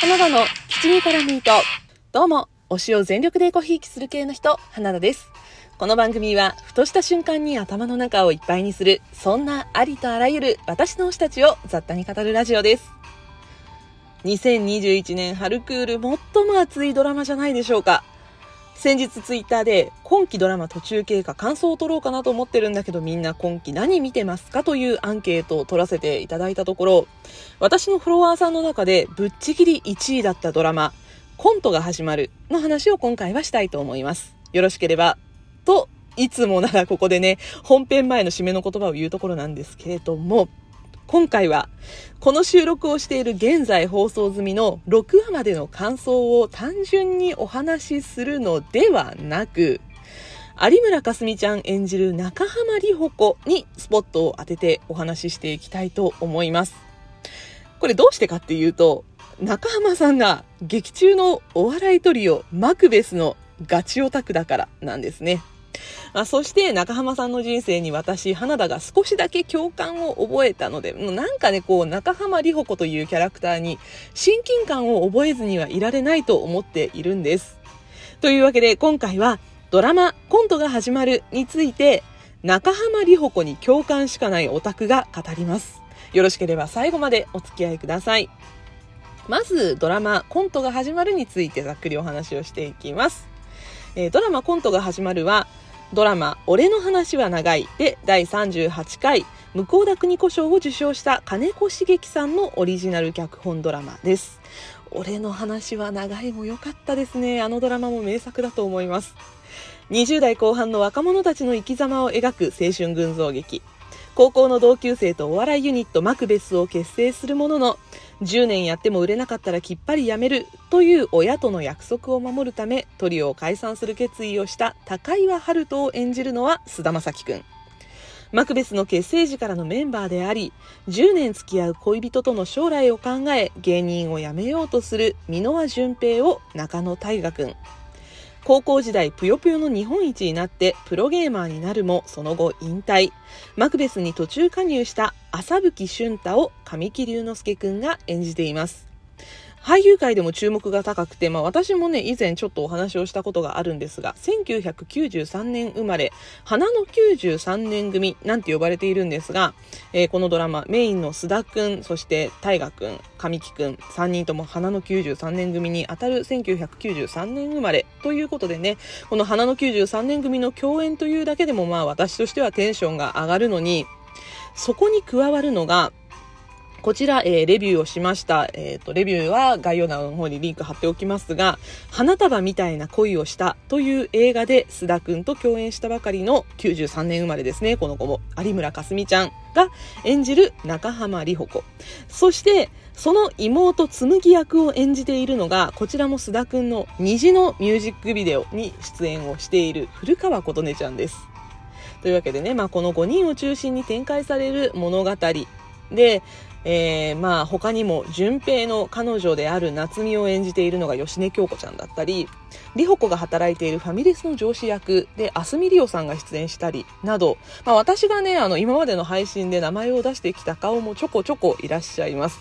花田の七味からミート。どうも、推しを全力でごひいきする系の人、花田です。この番組は、ふとした瞬間に頭の中をいっぱいにする、そんなありとあらゆる私の推したちを雑多に語るラジオです。2021年春クール最も熱いドラマじゃないでしょうか。先日ツイッターで今期ドラマ途中経過感想を取ろうかなと思ってるんだけどみんな今期何見てますかというアンケートを取らせていただいたところ私のフォロワーさんの中でぶっちぎり1位だったドラマコントが始まるの話を今回はしたいと思います。よろしければといつもならここでね本編前の締めの言葉を言うところなんですけれども今回は、この収録をしている現在放送済みの6話までの感想を単純にお話しするのではなく、有村架純ちゃん演じる中浜里穂子にスポットを当ててお話ししていきたいと思います。これどうしてかっていうと、中浜さんが劇中のお笑いトリオマクベスのガチオタクだからなんですね。あそして中浜さんの人生に私、花田が少しだけ共感を覚えたので、なんかね、こう、中浜里穂子というキャラクターに親近感を覚えずにはいられないと思っているんです。というわけで今回はドラマコントが始まるについて中浜里穂子に共感しかないオタクが語ります。よろしければ最後までお付き合いください。まずドラマコントが始まるについてざっくりお話をしていきます。えー、ドラマコントが始まるはドラマ「俺の話は長い」で第38回向田邦子賞を受賞した金子茂樹さんのオリジナル脚本ドラマです。俺の話は長いも良かったですね。あのドラマも名作だと思います。20代後半の若者たちの生き様を描く青春群像劇。高校の同級生とお笑いユニットマクベスを結成するものの、10年やっても売れなかったらきっぱりやめるという親との約束を守るためトリオを解散する決意をした高岩春人を演じるのは菅田将暉君。マクベスの結成時からのメンバーであり、10年付き合う恋人との将来を考え、芸人を辞めようとする箕輪淳平を中野大河君。高校時代ぷよぷよの日本一になってプロゲーマーになるもその後引退。マクベスに途中加入した浅吹俊太を神木隆之介くんが演じています。俳優界でも注目が高くて、まあ私もね、以前ちょっとお話をしたことがあるんですが、1993年生まれ、花の93年組なんて呼ばれているんですが、えー、このドラマ、メインの須田くん、そして大河くん、神木くん、3人とも花の93年組に当たる1993年生まれということでね、この花の93年組の共演というだけでもまあ私としてはテンションが上がるのに、そこに加わるのが、こちら、えー、レビューをしました。えっ、ー、と、レビューは概要欄の方にリンク貼っておきますが、花束みたいな恋をしたという映画で須田くんと共演したばかりの93年生まれですね、この子も。有村架純ちゃんが演じる中浜里穂子。そして、その妹紬役を演じているのが、こちらも須田くんの虹のミュージックビデオに出演をしている古川琴音ちゃんです。というわけでね、まあ、この5人を中心に展開される物語で、えー、まあ他にも順平の彼女である夏美を演じているのが芳根京子ちゃんだったり里穂子が働いているファミレスの上司役で明日美里夫さんが出演したりなど、まあ、私がねあの今までの配信で名前を出してきた顔もちょこちょこいらっしゃいます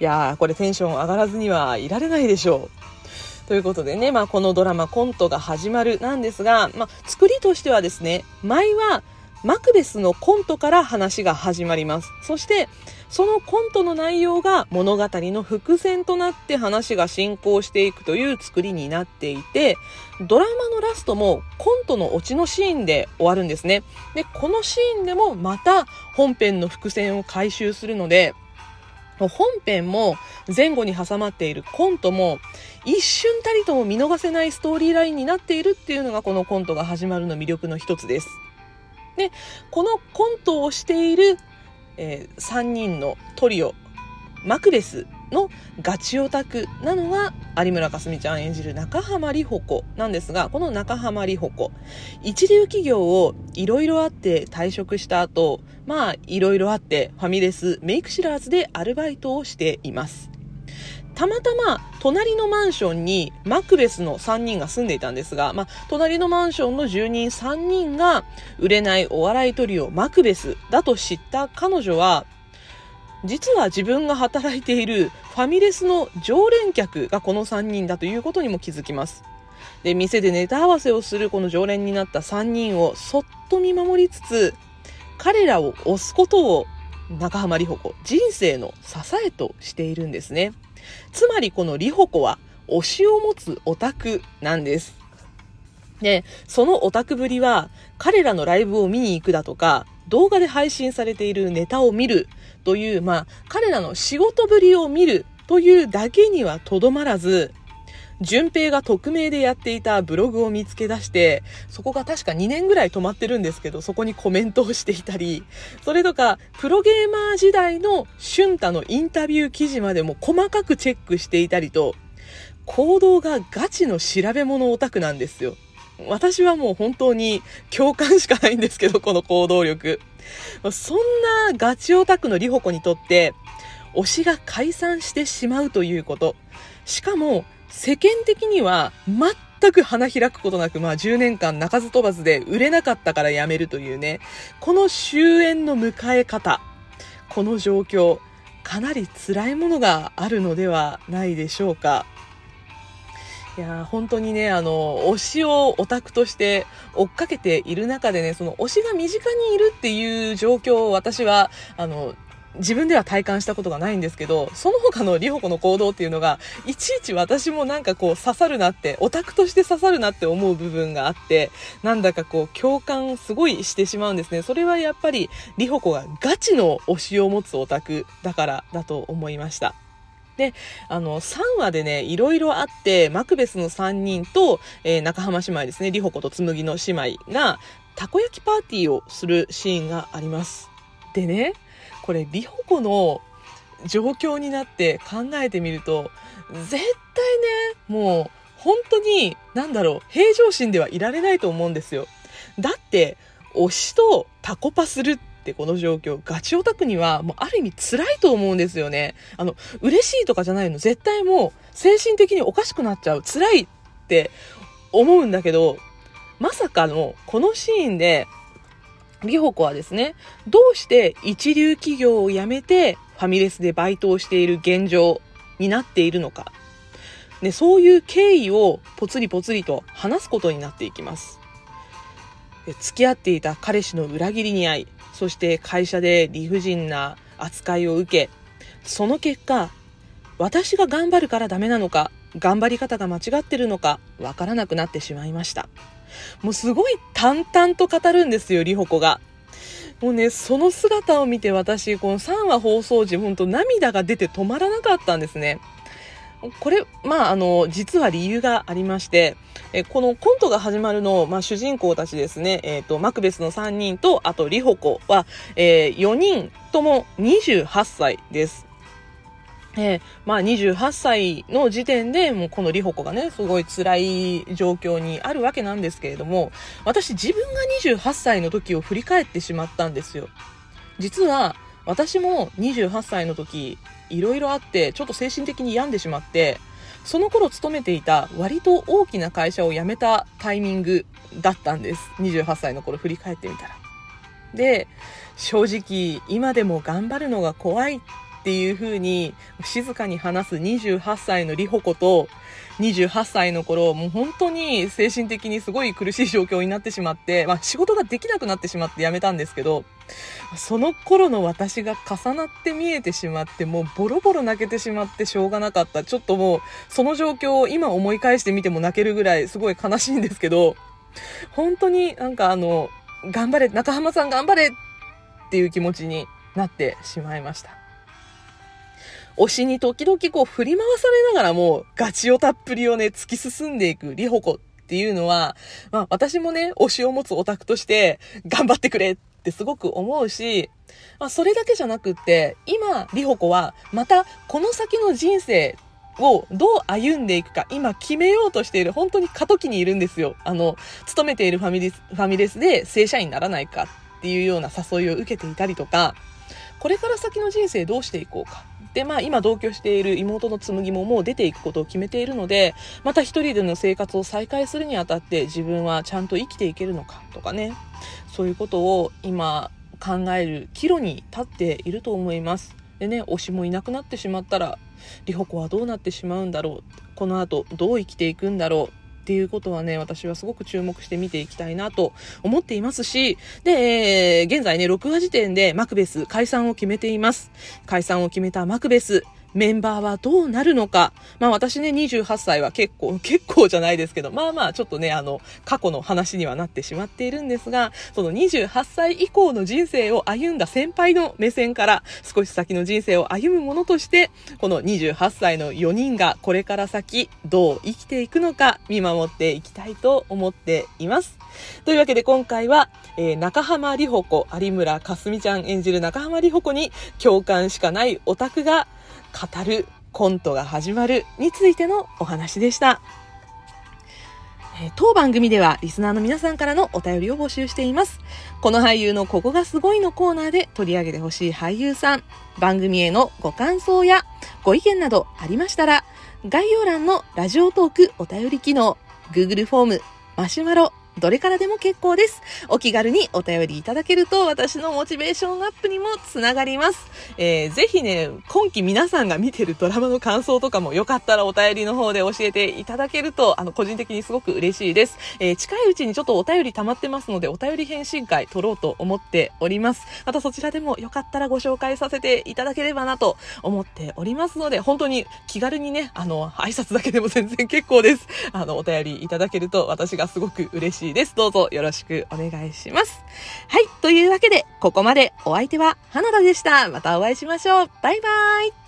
いやーこれテンション上がらずにはいられないでしょうということでね、まあ、このドラマコントが始まるなんですが、まあ、作りとしてはですね舞はマクベスのコントから話が始まります。そして、そのコントの内容が物語の伏線となって話が進行していくという作りになっていて、ドラマのラストもコントのオチのシーンで終わるんですね。で、このシーンでもまた本編の伏線を回収するので、本編も前後に挟まっているコントも一瞬たりとも見逃せないストーリーラインになっているっていうのがこのコントが始まるの魅力の一つです。で、このコントをしている、えー、3人のトリオ、マクベスのガチオタクなのが有村架純ちゃん演じる中浜里穂子なんですが、この中浜里穂子、一流企業をいろいろあって退職した後、まあいろいろあってファミレス、メイクシラーズでアルバイトをしています。たまたま隣のマンションにマクベスの3人が住んでいたんですが、まあ、隣のマンションの住人3人が売れないお笑いトリオマクベスだと知った彼女は、実は自分が働いているファミレスの常連客がこの3人だということにも気づきます。で、店でネタ合わせをするこの常連になった3人をそっと見守りつつ、彼らを押すことを中浜里穂子、人生の支えとしているんですね。つまりこのリホコは推しを持つオタクなんです。で、そのオタクぶりは彼らのライブを見に行くだとか、動画で配信されているネタを見るという、まあ、彼らの仕事ぶりを見るというだけにはとどまらず、順平が匿名でやっていたブログを見つけ出して、そこが確か2年ぐらい止まってるんですけど、そこにコメントをしていたり、それとか、プロゲーマー時代の俊太のインタビュー記事までも細かくチェックしていたりと、行動がガチの調べ物オタクなんですよ。私はもう本当に共感しかないんですけど、この行動力。そんなガチオタクのリホコにとって、推しが解散してしまうということ。しかも、世間的には全く花開くことなく、まあ10年間鳴かず飛ばずで売れなかったから辞めるというね、この終焉の迎え方、この状況、かなり辛いものがあるのではないでしょうか。いや本当にね、あの、推しをオタクとして追っかけている中でね、その推しが身近にいるっていう状況を私は、あの、自分では体感したことがないんですけど、その他のリホコの行動っていうのが、いちいち私もなんかこう刺さるなって、オタクとして刺さるなって思う部分があって、なんだかこう共感すごいしてしまうんですね。それはやっぱりリホコがガチの推しを持つオタクだからだと思いました。で、あの、3話でね、いろいろあって、マクベスの3人と、えー、中浜姉妹ですね、リホコと紬の姉妹が、たこ焼きパーティーをするシーンがあります。でね、これ、リホコの状況になって考えてみると、絶対ね、もう、本当に、なんだろう、平常心ではいられないと思うんですよ。だって、推しとタコパするってこの状況、ガチオタクにはもうある意味辛いと思うんですよね。あの、嬉しいとかじゃないの。絶対もう精神的におかしくなっちゃう。辛いって思うんだけど、まさかのこのシーンで、リホコはですね、どうして一流企業を辞めてファミレスでバイトをしている現状になっているのか。ね、そういう経緯をぽつりぽつりと話すことになっていきます。付き合っていた彼氏の裏切りに遭い、そして会社で理不尽な扱いを受け、その結果、私が頑張るからダメなのか、頑張り方が間違ってるのか、わからなくなってしまいました。もうすごい淡々と語るんですよ、リホコが。もうね、その姿を見て私、この3話放送時、ほんと涙が出て止まらなかったんですね。これ、まあ、あの、実は理由がありまして、えこのコントが始まるの、まあ、主人公たちですね、えっ、ー、と、マクベスの3人と、あと、リホコは、えー、4人とも28歳です。えー、まあ28歳の時点でもうこのリホコがね、すごい辛い状況にあるわけなんですけれども、私自分が28歳の時を振り返ってしまったんですよ。実は私も28歳の時、いろいろあって、ちょっと精神的に病んでしまって、その頃勤めていた割と大きな会社を辞めたタイミングだったんです。28歳の頃振り返ってみたら。で、正直今でも頑張るのが怖いっていう風に静かに話す28歳のリホコと28歳の頃、もう本当に精神的にすごい苦しい状況になってしまって、まあ仕事ができなくなってしまって辞めたんですけど、その頃の私が重なって見えてしまって、もうボロボロ泣けてしまってしょうがなかった。ちょっともう、その状況を今思い返してみても泣けるぐらいすごい悲しいんですけど、本当になんかあの、頑張れ、中浜さん頑張れっていう気持ちになってしまいました。推しに時々こう振り回されながらもガチオタっぷりをね、突き進んでいくリホコっていうのは、まあ私もね、推しを持つオタクとして頑張ってくれってすごく思うし、まあそれだけじゃなくって、今、リホコはまたこの先の人生をどう歩んでいくか、今決めようとしている、本当に過渡期にいるんですよ。あの、勤めているファミレス、ファミレスで正社員にならないかっていうような誘いを受けていたりとか、これから先の人生どうしていこうか。で、まあ今同居している妹の紬ももう出ていくことを決めているので、また一人での生活を再開するにあたって自分はちゃんと生きていけるのかとかね、そういうことを今考える岐路に立っていると思います。でね、推しもいなくなってしまったら、リホコはどうなってしまうんだろう。この後、どう生きていくんだろう。っていうことはね、私はすごく注目して見ていきたいなと思っていますし、で、え、現在ね、6話時点でマクベス解散を決めています。解散を決めたマクベス、メンバーはどうなるのか。まあ私ね、28歳は結構、結構じゃないですけど、まあまあちょっとね、あの、過去の話にはなってしまっているんですが、その28歳以降の人生を歩んだ先輩の目線から、少し先の人生を歩むものとして、この28歳の4人がこれから先、どう生きていくのか、見守っていきたいと思っています。というわけで今回は、えー、中浜里穂子、有村架純ちゃん演じる中浜里穂子に共感しかないオタクが、語るコントが始まるについてのお話でした。当番組ではリスナーの皆さんからのお便りを募集しています。この俳優のここがすごいのコーナーで取り上げてほしい俳優さん、番組へのご感想やご意見などありましたら、概要欄のラジオトークお便り機能、Google フォーム、マシュマロ、どれからでも結構です。お気軽にお便りいただけると私のモチベーションアップにもつながります。えー、ぜひね、今期皆さんが見てるドラマの感想とかもよかったらお便りの方で教えていただけると、あの、個人的にすごく嬉しいです。えー、近いうちにちょっとお便り溜まってますので、お便り返信会取ろうと思っております。またそちらでもよかったらご紹介させていただければなと思っておりますので、本当に気軽にね、あの、挨拶だけでも全然結構です。あの、お便りいただけると私がすごく嬉しいいです。どうぞよろしくお願いします。はい。というわけで、ここまでお相手は花田でした。またお会いしましょう。バイバイ。